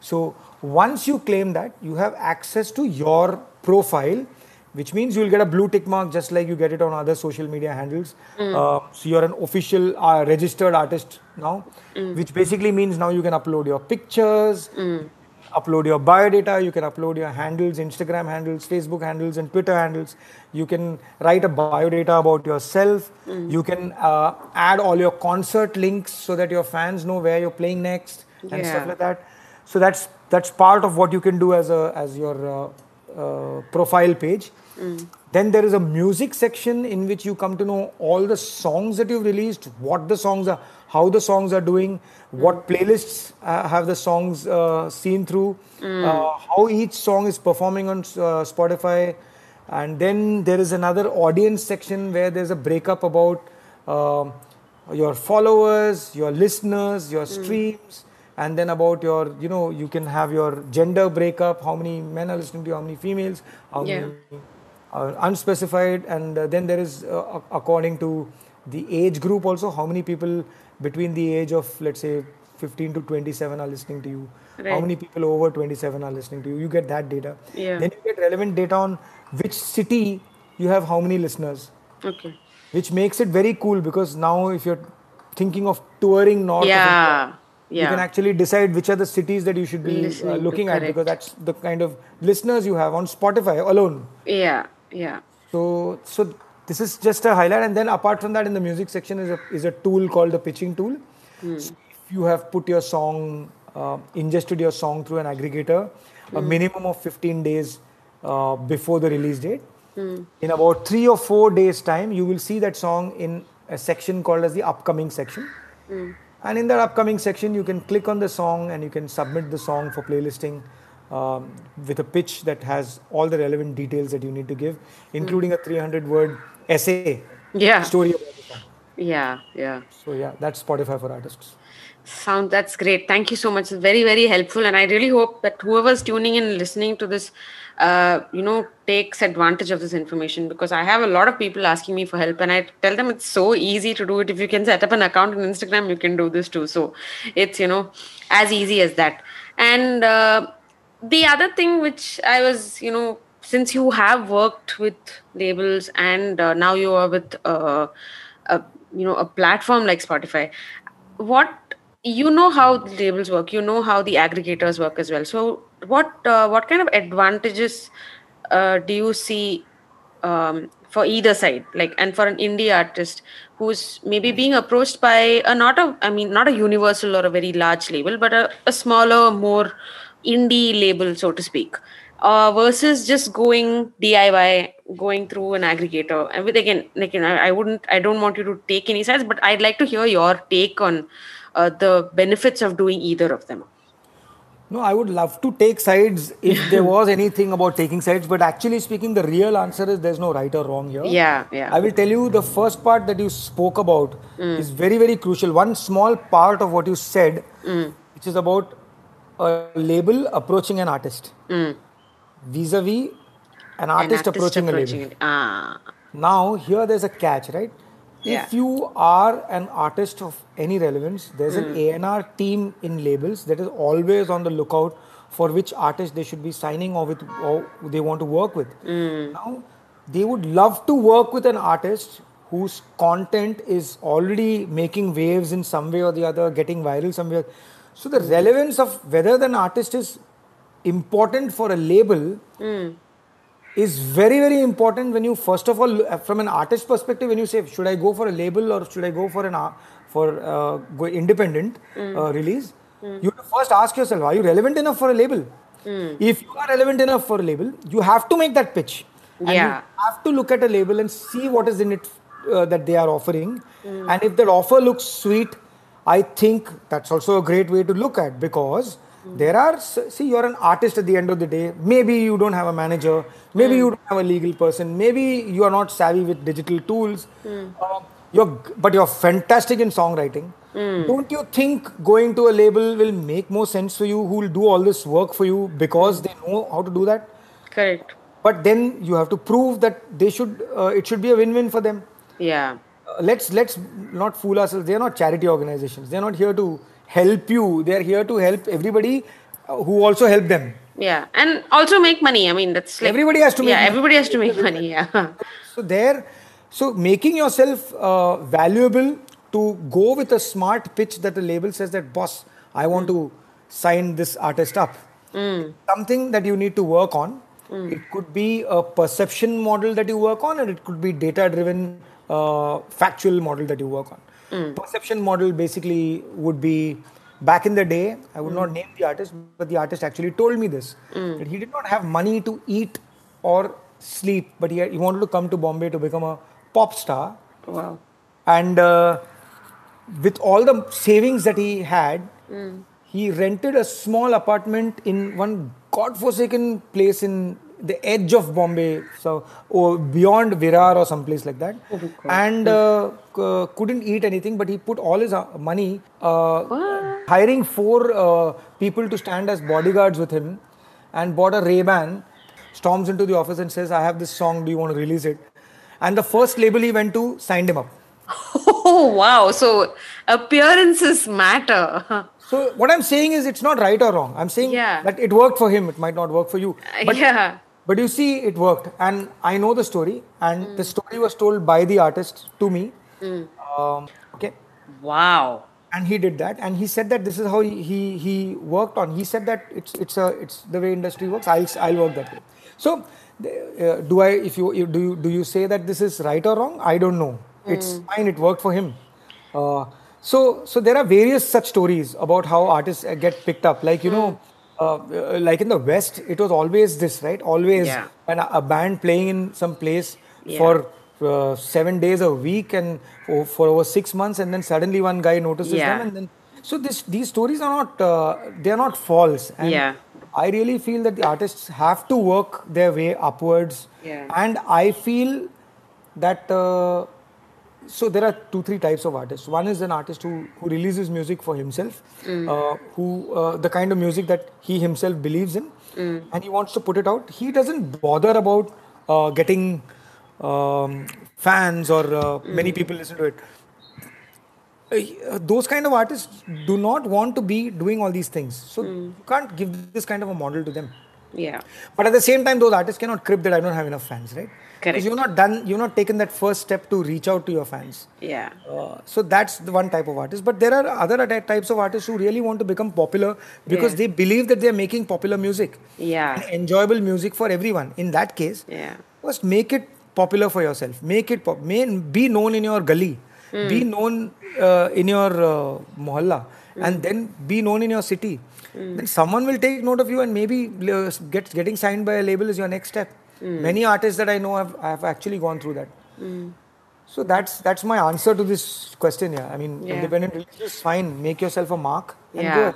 So once you claim that, you have access to your profile, which means you will get a blue tick mark just like you get it on other social media handles. Mm. Uh, so you're an official uh, registered artist now, mm. which basically means now you can upload your pictures, mm upload your biodata, you can upload your handles, Instagram handles, Facebook handles, and Twitter handles. You can write a biodata about yourself. Mm. You can uh, add all your concert links so that your fans know where you're playing next and yeah. stuff like that. So that's that's part of what you can do as a as your uh, uh, profile page. Mm. Then there is a music section in which you come to know all the songs that you've released, what the songs are, how the songs are doing, what playlists uh, have the songs uh, seen through, mm. uh, how each song is performing on uh, Spotify. And then there is another audience section where there's a breakup about um, your followers, your listeners, your mm. streams. And then about your, you know, you can have your gender breakup, how many men are listening to you, how many females, how yeah. many uh, unspecified. And uh, then there is, according to the age group also, how many people between the age of let's say 15 to 27 are listening to you right. how many people over 27 are listening to you you get that data yeah. then you get relevant data on which city you have how many listeners okay which makes it very cool because now if you're thinking of touring north yeah. yeah. you can actually decide which are the cities that you should be uh, looking at because that's the kind of listeners you have on spotify alone yeah yeah so so this is just a highlight and then apart from that in the music section is a, is a tool called the pitching tool mm. so if you have put your song uh, ingested your song through an aggregator mm. a hmm. minimum of 15 days uh, before the release date mm. in about three or four days time you will see that song in a section called as the upcoming section hmm. and in that upcoming section you can click on the song and you can submit the song for playlisting um, with a pitch that has all the relevant details that you need to give, including mm. a 300 word essay yeah. story about the song. Yeah, yeah. So, yeah, that's Spotify for artists. Sound that's great. Thank you so much. It's very, very helpful. And I really hope that whoever's tuning in and listening to this, uh, you know, takes advantage of this information because I have a lot of people asking me for help, and I tell them it's so easy to do it. If you can set up an account on Instagram, you can do this too. So it's, you know, as easy as that. And uh, the other thing which I was, you know, since you have worked with labels and uh, now you are with uh, a you know a platform like Spotify, what you know how the labels work, you know how the aggregators work as well. So what uh, what kind of advantages uh, do you see um, for either side like and for an indie artist who's maybe being approached by a not a i mean not a universal or a very large label but a, a smaller more indie label so to speak uh, versus just going diy going through an aggregator and with again like you know, i wouldn't i don't want you to take any sides but i'd like to hear your take on uh, the benefits of doing either of them no, I would love to take sides if there was anything about taking sides, but actually speaking, the real answer is there's no right or wrong here. Yeah, yeah. I will tell you the first part that you spoke about mm. is very, very crucial. One small part of what you said, mm. which is about a label approaching an artist vis a vis an artist, approaching, approaching, a label. Ah. Now, here there's a catch, right? yeah. if you are an artist of any relevance, there's mm. an A&R team in labels that is always on the lookout for which artist they should be signing or with or they want to work with. Mm. Now, they would love to work with an artist whose content is already making waves in some way or the other, getting viral somewhere. So the relevance of whether an artist is important for a label mm is very very important when you first of all from an artist perspective when you say should I go for a label or should I go for an for uh, independent mm. uh, release mm. you first ask yourself are you relevant enough for a label if you are relevant enough for a label you have to make that pitch and yeah. you have to look at a label and see what is in it uh, that they are offering and if that offer looks sweet i think that's also a great way to look at because there are, see, you're an artist at the end of the day. Maybe you don't have a manager. Maybe mm. you don't have a legal person. Maybe you are not savvy with digital tools. Mm. Uh, you're, but you're fantastic in songwriting. Mm. Don't you think going to a label will make more sense for you? Who will do all this work for you because they know how to do that? Correct. But then you have to prove that they should. Uh, it should be a win-win for them. Yeah. Uh, let's let's not fool ourselves. They are not charity organizations. They're not here to help you. They're here to help everybody uh, who also help them. Yeah, and also make money. I mean, that's like, everybody has to make. Yeah, money. everybody has to make money. Yeah. so there, so making yourself uh, valuable to go with a smart pitch that the label says that boss, I want mm. to sign this artist up. Mm. Something that you need to work on. Mm. It could be a perception model that you work on, and it could be data-driven, uh, factual model that you work on. Mm. Perception model basically would be back in the day, I would mm. not name the artist, but the artist actually told me this mm. that he did not have money to eat or sleep, but he, had, he wanted to come to Bombay to become a pop star. Wow. And uh, with all the savings that he had, mm. he rented a small apartment in one godforsaken place in the edge of Bombay, so or beyond Virar or someplace like that, oh, and uh, uh, couldn't eat anything. But he put all his uh, money uh, hiring four uh, people to stand as bodyguards with him, and bought a Ray Ban. Storms into the office and says, "I have this song. Do you want to release it?" And the first label he went to signed him up. Oh wow! So appearances matter. So what I'm saying is it's not right or wrong. I'm saying yeah. that it worked for him. It might not work for you. But yeah. But you see, it worked, and I know the story, and mm. the story was told by the artist to me. Mm. Um, okay. Wow. And he did that, and he said that this is how he, he he worked on. He said that it's it's a it's the way industry works. I'll I'll work that way. So, uh, do I if you do you do you say that this is right or wrong? I don't know. Mm. It's fine. It worked for him. Uh, so so there are various such stories about how artists get picked up. Like you know uh, like in the West, it was always this, right? Always yeah. when a, a, band playing in some place yeah. for uh, seven days a week and for, for, over six months, and then suddenly one guy notices yeah. them, and then so this these stories are not uh, they are not false. And yeah. I really feel that the artists have to work their way upwards, yeah. and I feel that uh, so there are two three types of artists one is an artist who, who releases music for himself mm. uh, who uh, the kind of music that he himself believes in mm. and he wants to put it out he doesn't bother about uh, getting um, fans or mm. many people listen to it uh, those kind of artists do not want to be doing all these things so mm. you can't give this kind of a model to them Yeah. But at the same time, those artists cannot crib that I don't have enough fans, right? Correct. You've not done, you've not taken that first step to reach out to your fans. Yeah. Uh, so that's the one type of artist. But there are other types of artists who really want to become popular because Yeah. they believe that they are making popular music, Yeah. enjoyable music for everyone. In that case, Yeah. first make it popular for yourself. Make it pop. May, be known in your gully. Be known uh, in your uh, mohalla, and then be known in your city. Then someone will take note of you, and maybe uh, get getting signed by a label is your next step. Many artists that I know have have actually gone through that. So that's that's my answer to this question. Yeah, I mean, Yeah. independent release is fine. Make yourself a mark and yeah go.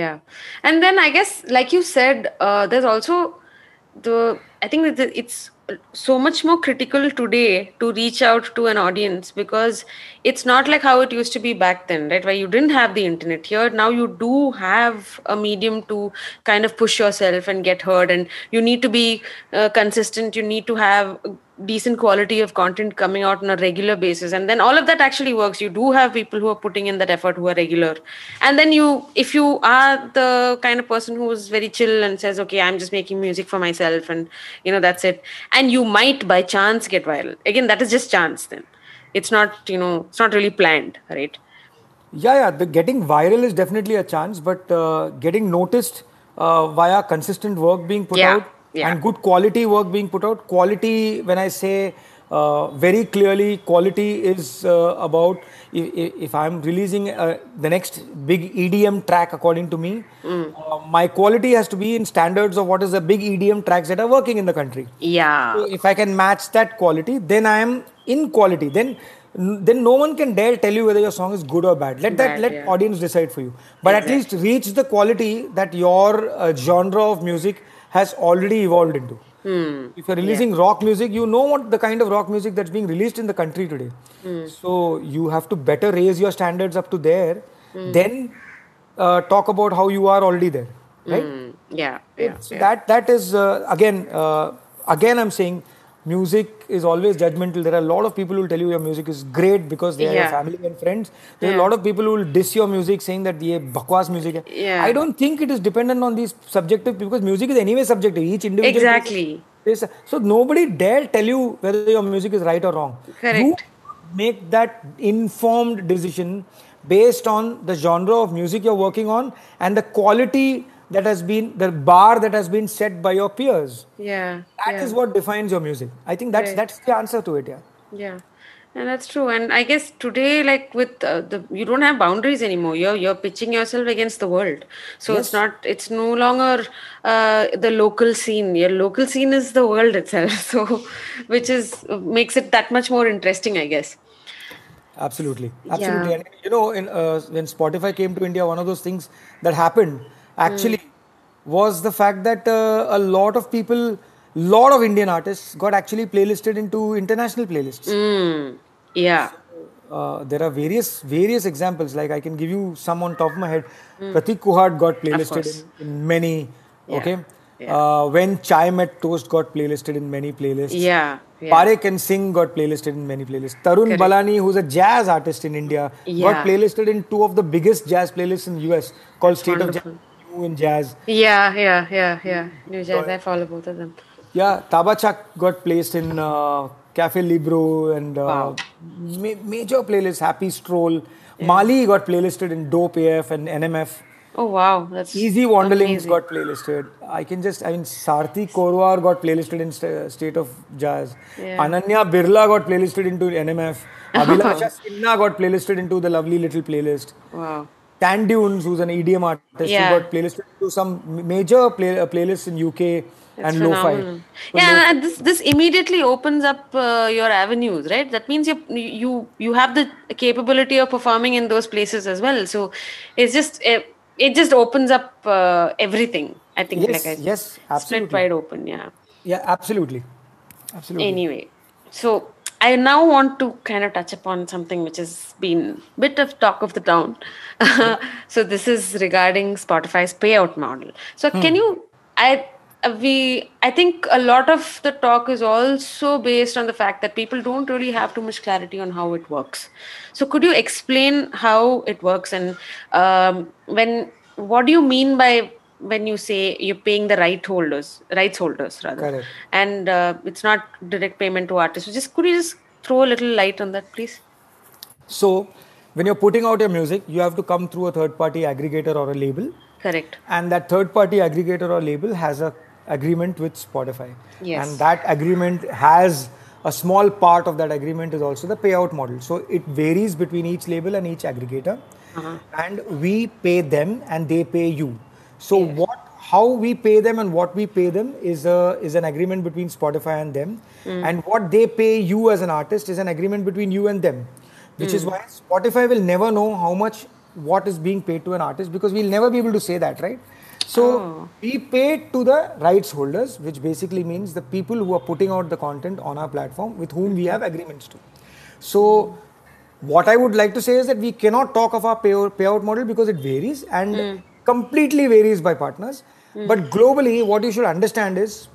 yeah and then i guess like you said uh, there's also the i think that it's so much more critical today to reach out to an audience because it's not like how it used to be back then right? Where you didn't have the internet here. Now you do have a medium to kind of push yourself and get heard and you need to be uh, consistent. You need to have decent quality of content coming out on a regular basis. And then all of that actually works. You do have people who are putting in that effort who are regular. And then you if you are the kind of person who is very chill and says okay i'm just making music for myself and you know that's it and you might by chance get viral. Again that is just chance then. It's not you know it's not really planned right? Yeah, yeah. The getting viral is definitely a chance, but uh, getting noticed uh, via consistent work being put Yeah, out yeah. and good quality work being put out. Quality, when I say uh, very clearly, quality is uh, about if, if I'm releasing uh, the next big EDM track, according to me, Mm. uh, my quality has to be in standards of what is the big EDM tracks that are working in the country. yeah So if I can match that quality, then I am in quality. Then then no one can dare tell you whether your song is good or bad. Let that Bad, let yeah. audience decide for you. But at least reach the quality that your uh, genre of music has already evolved into. Hmm. If you're releasing rock music, you know what the kind of rock music that's being released in the country today. Hmm. So you have to better raise your standards up to there. Hmm. Then uh, talk about how you are already there, right? Mm, yeah yeah, so yeah. that that is uh, again uh, again i'm saying music is always judgmental there are a lot of people who will tell you your music is great because they are your family and friends there are a lot of people who will diss your music saying that ye bakwas music hai. Yeah. i don't think it is dependent on these subjective because music is anyway subjective each individual Exactly. Yes, so nobody dare tell you whether your music is right or wrong Correct. you make that informed decision based on the genre of music you're working on and the quality that has been the bar that has been set by your peers yeah That yeah. is what defines your music i think that's Right. that's the answer to it yeah Yeah, and that's true. And I guess today, like with uh, the, you don't have boundaries anymore. You're you're pitching yourself against the world. So it's not. It's no longer uh, the local scene. Your local scene is the world itself. So, which is makes it that much more interesting, I guess. absolutely absolutely Yeah. and you know in, uh, when spotify came to india one of those things that happened actually Hmm. was the fact that uh, a lot of people lot of indian artists got actually playlisted into international playlists Mm, yeah. uh, there are various various examples. Like I can give you some on top of my head. Prateek Kuhad got playlisted in, in many. Yeah, Okay. yeah. Uh, when Chai Met Toast got playlisted in many playlists. Yeah. yeah. Parekh and Singh got playlisted in many playlists. Tarun Correct. Balani, who's a jazz artist in India, got playlisted in two of the biggest jazz playlists in US called State wonderful. of Jazz, New in Jazz. Yeah, yeah, yeah, yeah. New Jazz. I follow both of them. Yeah, Taba Chake got placed in uh, Cafe Libro and uh, Wow. ma- major playlists. Happy Stroll. Mali got playlisted in Dope AF and NMF. Oh wow, that's Easy Wanderlings got playlisted. I can just, I mean, Sarathy Korwar got playlisted in st- State of Jazz. Yeah. Ananya Birla got playlisted into NMF. Abhilasha Sinha got playlisted into the lovely little playlist. Wow. Tan Dunes, who's an EDM artist, Yeah. who got playlisted to some major play, uh, playlists in UK That's and lo-fi. So yeah, lo- and this this immediately opens up uh, your avenues, right? That means you you you have the capability of performing in those places as well. So it's just it, it just opens up uh, everything. I think Yes, like I yes, split wide open. Yeah. Yeah, absolutely. Absolutely. Anyway, so I now want to kind of touch upon something which has been bit of talk of the town. so this is regarding Spotify's payout model. So can you I we I think a lot of the talk is also based on the fact that people don't really have too much clarity on how it works. So could you explain how it works and um, when what do you mean by when you say you're paying the right holders, rights holders rather, Correct. and uh, it's not direct payment to artists. So just could you just throw a little light on that, please? So, when you're putting out your music, you have to come through a third party aggregator or a label. Correct. And that third party aggregator or label has a agreement with Spotify. Yes. And that agreement has a small part of that agreement is also the payout model. So it varies between each label and each aggregator. Uh-huh. And we pay them and they pay you. So what how we pay them and what we pay them is a is an agreement between Spotify and them. Mm. And what they pay you as an artist is an agreement between you and them. Which Mm. is why Spotify will never know how much what is being paid to an artist because we'll never be able to say that, right? So Oh. we pay to the rights holders, which basically means the people who are putting out the content on our platform with whom we have agreements to. So what I would like to say is that we cannot talk of our payout, payout model because it varies and completely varies by partners. But globally, what you should understand is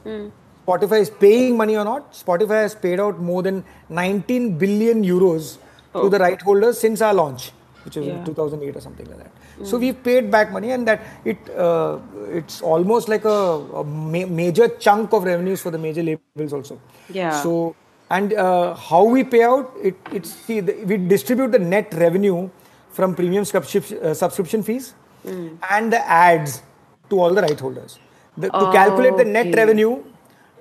Spotify is paying money or not. Spotify has paid out more than 19 billion euros to the right holders since our launch, which is in 2008 or something like that. So we've paid back money, and that it uh, it's almost like a, a ma- major chunk of revenues for the major labels also. Yeah. So and uh, how we pay out it it's see the, we distribute the net revenue from premium subscription, uh, subscription fees and the ads to all the right holders. The, to calculate the net Okay. revenue,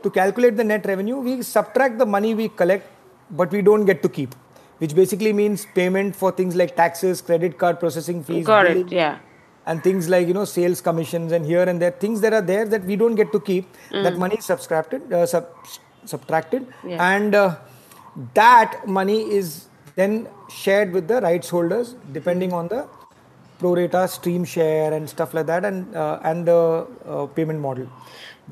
to calculate the net revenue, we subtract the money we collect, but we don't get to keep, which basically means payment for things like taxes, credit card processing fees, Got it. Yeah. and things like you know sales commissions and here and there things that are there that we don't get to keep. That money is subtracted, uh, sub- subtracted, Yeah. and uh, that money is then shared with the rights holders depending on the pro rata stream share and stuff like that and uh, and the uh, payment model.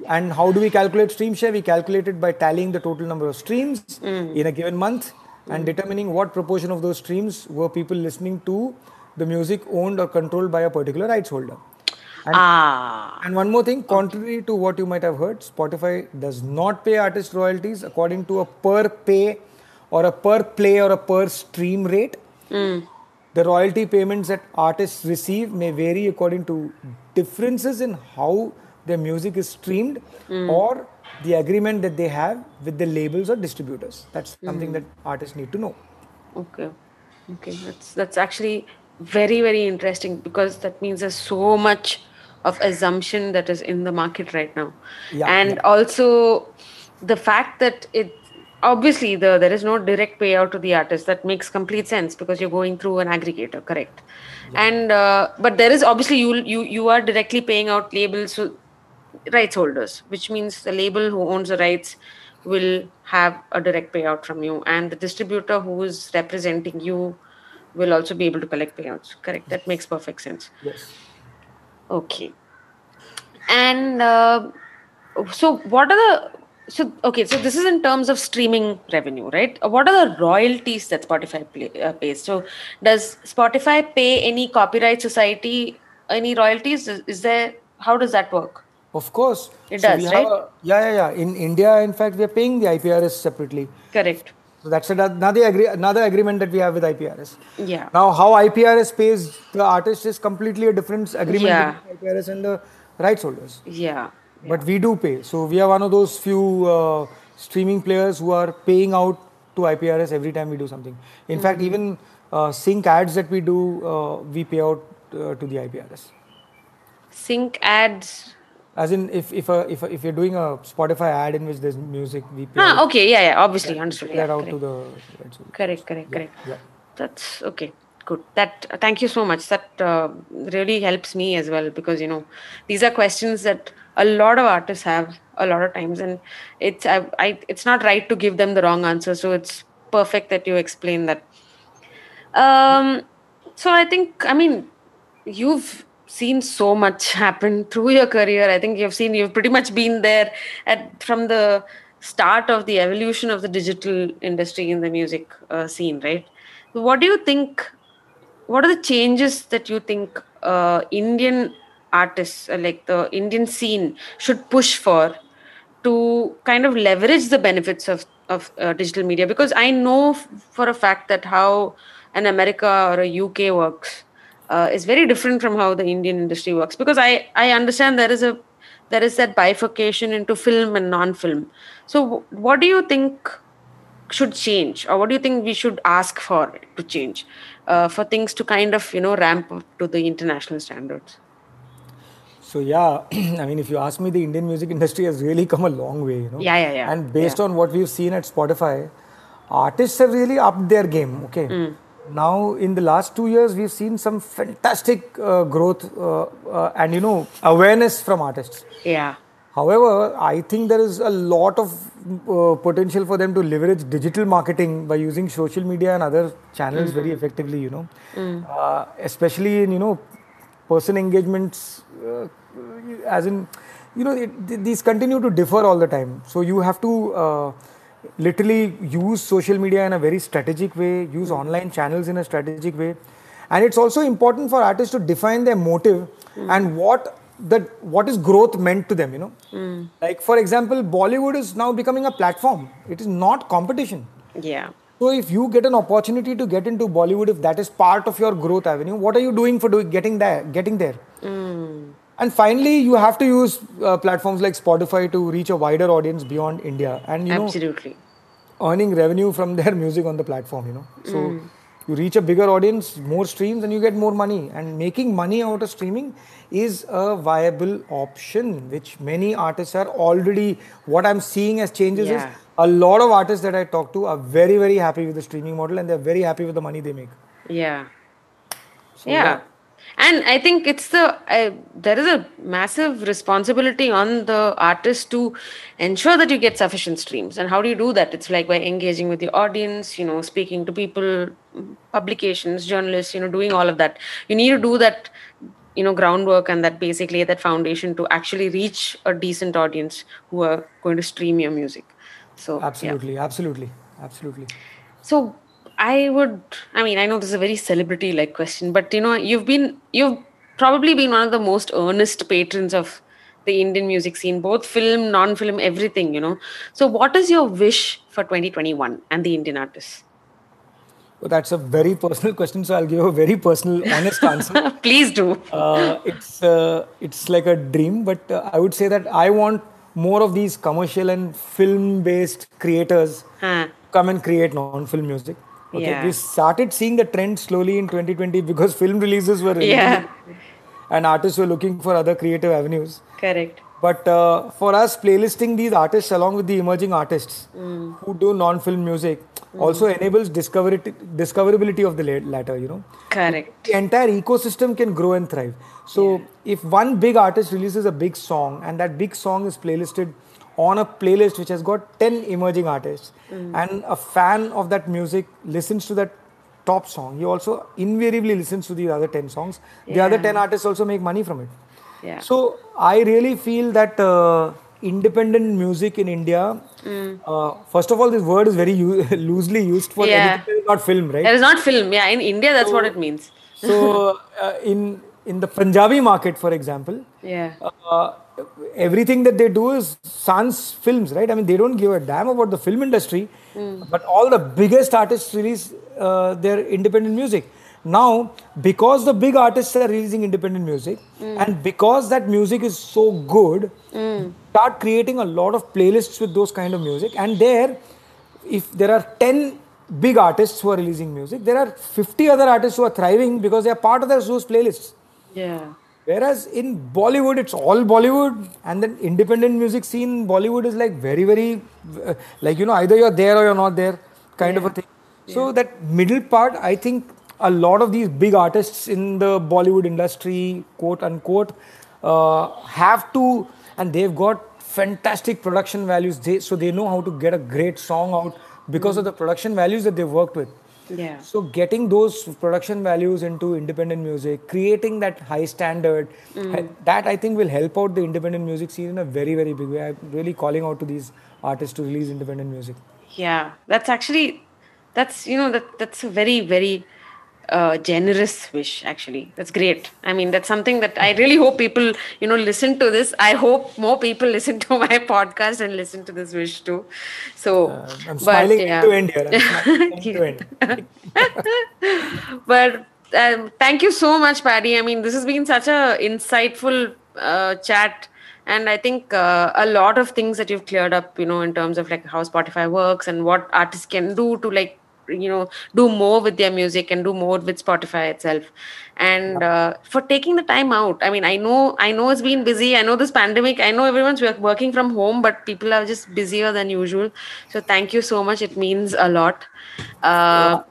And how do we calculate stream share? We calculate it by tallying the total number of streams in a given month and determining what proportion of those streams were people listening to the music owned or controlled by a particular rights holder. Ah. and one more thing, contrary to what you might have heard, Spotify does not pay artist royalties according to a per pay or a per play or a per stream rate. The royalty payments that artists receive may vary according to differences in how their music is streamed hmm. or the agreement that they have with the labels or distributors. That's something hmm. that artists need to know. Okay. Okay. That's that's actually very very interesting because that means there's so much of assumption that is in the market right now, Yeah, and yeah. also the fact that it obviously the there is no direct payout to the artist. That makes complete sense because you're going through an aggregator correct? And uh, but there is obviously you you you are directly paying out labels rights holders which means the label who owns the rights will have a direct payout from you. And the distributor who is representing you will also be able to collect payouts correct? That makes perfect sense. Yes. Okay. And uh, so, what are the so okay? So this is in terms of streaming revenue, right? What are the royalties that Spotify play, uh, pays? So does Spotify pay any copyright society any royalties? Is, is there? How does that work? Of course. It So does, right? a- yeah, yeah, yeah. In India, in fact, we are paying the IPRS separately. Correct. So that's another agree, another agreement that we have with IPRS. Yeah. Now, how IPRS pays the artist is completely a different agreement Yeah. between IPRS and the rights holders. Yeah. But we do pay. So we are one of those few uh, streaming players who are paying out to IPRS every time we do something. In fact, Mm-hmm. even uh, sync ads that we do, uh, we pay out uh, to the IPRS. Sync ads. As in, if if a, if a, if you're doing a Spotify ad in which there's music, we pay, Ah, out, okay. Yeah. Yeah. Obviously, understood. pay Yeah, that out correct. to the correct correct correct Yeah. that's okay good that thank you so much that uh, really helps me as well because you know these are questions that a lot of artists have a lot of times and it's I, I it's not right to give them the wrong answer so it's perfect that you explain that. Um so i think i mean you've seen so much happen through your career. I think you've seen you've pretty much been there at from the start of the evolution of the digital industry in the music uh, scene right? What do you think what are the changes that you think uh, indian artists uh, like the indian scene should push for to kind of leverage the benefits of of uh, digital media because I know f- for a fact that how an America or a UK works uh, is very different from how the Indian industry works because I I understand there is a there is that bifurcation into film and non-film. So what do you think should change, or what do you think we should ask for to change uh, for things to kind of you know ramp up to the international standards? So yeah, I mean, if you ask me, the Indian music industry has really come a long way, you know. Yeah, yeah, yeah. And based yeah. on what we've seen at Spotify, artists have really upped their game. Okay. Mm. Now, in the last two years, we've seen some fantastic uh, growth uh, uh, and you know awareness from artists. Yeah. However, I think there is a lot of uh, potential for them to leverage digital marketing by using social media and other channels mm. very effectively. You know, mm. Uh, especially in you know person engagements, uh, as in you know it, these continue to differ all the time. So you have to literally use social media in a very strategic way, use online channels in a strategic way. And it's also important for artists to define their motive mm. and what that what is growth meant to them, you know. Mm. Like for example, Bollywood is now becoming a platform. It is not competition. Yeah. So if you get an opportunity to get into Bollywood, if that is part of your growth avenue, what are you doing for doing getting there? Getting there. And finally, you have to use uh, platforms like Spotify to reach a wider audience beyond India. And you absolutely know, earning revenue from their music on the platform. You know, so mm. you reach a bigger audience, more streams, and you get more money. And making money out of streaming is a viable option, which many artists are already. What I'm seeing as changes yeah. is a lot of artists that I talk to are very, very happy with the streaming model, and they're very happy with the money they make. Yeah. So, yeah. yeah and i think it's the uh, there is a massive responsibility on the artist to ensure that you get sufficient streams. And how do you do that? It's like by engaging with the audience you know speaking to people publications journalists you know doing all of that. You need to do that you know groundwork and that basically that foundation to actually reach a decent audience who are going to stream your music. So absolutely. Yeah. absolutely. Absolutely. So I would, I mean, I know this is a very celebrity like question, but you know, you've been, you've probably been one of the most earnest patrons of the Indian music scene, both film, non film, everything, you know. So, what is your wish for 2021 and the Indian artists? Well, that's a very personal question, so I'll give a very personal, honest answer. Please do. Uh, it's uh, it's like a dream, but uh, I would say that I want more of these commercial and film-based creators huh. come and create non-film music. Okay, yeah. we started seeing the trend slowly in 2020 because film releases were yeah. and artists were looking for other creative avenues. Correct. But uh, for us, playlisting these artists along with the emerging artists mm. who do non-film music mm. also enables discoverability of the latter. You know, correct. The entire ecosystem can grow and thrive. So yeah. if one big artist releases a big song and that big song is playlisted on a playlist which has got 10 emerging artists mm. and a fan of that music listens to that top song he also invariably listens to the other 10 songs yeah. the other 10 artists also make money from it yeah. so i really feel that uh, independent music in india mm. uh, first of all this word is very u- loosely used for yeah. not film right it is not film yeah in india that's so, what it means so uh, in in the punjabi market for example yeah uh, everything that they do is sans films, right? I mean, they don't give a damn about the film industry, mm. but all the biggest artists release uh, their independent music. Now, because the big artists are releasing independent music, mm. and because that music is so good, mm. start creating a lot of playlists with those kind of music. And there, if there are 10 big artists who are releasing music, there are 50 other artists who are thriving because they are part of those playlists. Yeah. Whereas in Bollywood, it's all Bollywood, and then independent music scene Bollywood is like very, very, uh, like you know, either you're there or you're not there, kind yeah. of a thing. So that middle part, I think a lot of these big artists in the Bollywood industry, quote unquote, uh, have to, and they've got fantastic production values. They, so they know how to get a great song out because mm. of the production values that they've worked with. Yeah. So getting those production values into independent music, creating that high standard, mm. that I think will help out the independent music scene in a very very big way. I'm really calling out to these artists to release independent music. Yeah, that's actually that's you know that that's a very very uh, generous wish actually that's great i mean that's something that i really hope people you know listen to this i hope more people listen to my podcast and listen to this wish too so uh, i'm smiling but, yeah. to end here, to end. but uh, thank you so much, Paddy. I mean, this has been such a insightful uh, chat, and I think uh, a lot of things that you've cleared up. You know, in terms of like how Spotify works and what artists can do to like you know do more with their music and do more with spotify itself. And uh, for taking the time out. I mean i know i know it's been busy. I know this pandemic i know everyone's working from home but people are just busier than usual. So thank you so much. It means a lot. Uh,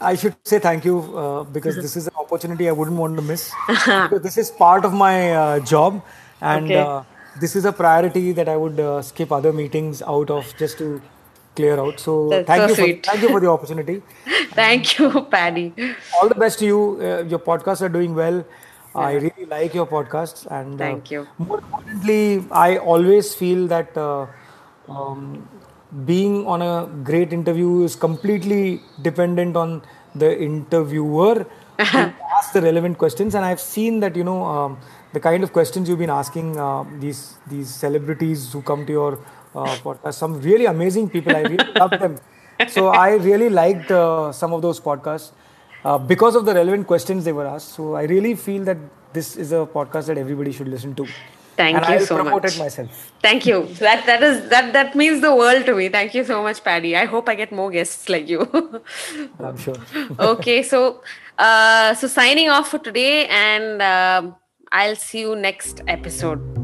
I should say thank you uh, because this is an opportunity I wouldn't want to miss. this is part of my uh, job, and Okay. uh, this is a priority that I would uh, skip other meetings out of just to clear out. So That's thank so you, sweet. for, thank you for the opportunity. thank you paddy All the best to you. Uh, your podcasts are doing well. I really like your podcasts, and uh, Thank you. More importantly, I always feel that uh, um, being on a great interview is completely dependent on the interviewer to ask the relevant questions. And I've seen that you know um, the kind of questions you've been asking uh, these these celebrities who come to your uh, podcast. Some really amazing people. I really love them. So I really liked uh, some of those podcasts uh, because of the relevant questions they were asked. So I really feel that this is a podcast that everybody should listen to. Thank and you I'll so promote much. it myself. Thank you. That that is that that means the world to me. Thank you so much, Paddy. I hope I get more guests like you. I'm sure. okay, so uh, so signing off for today, and um I'll see you next episode.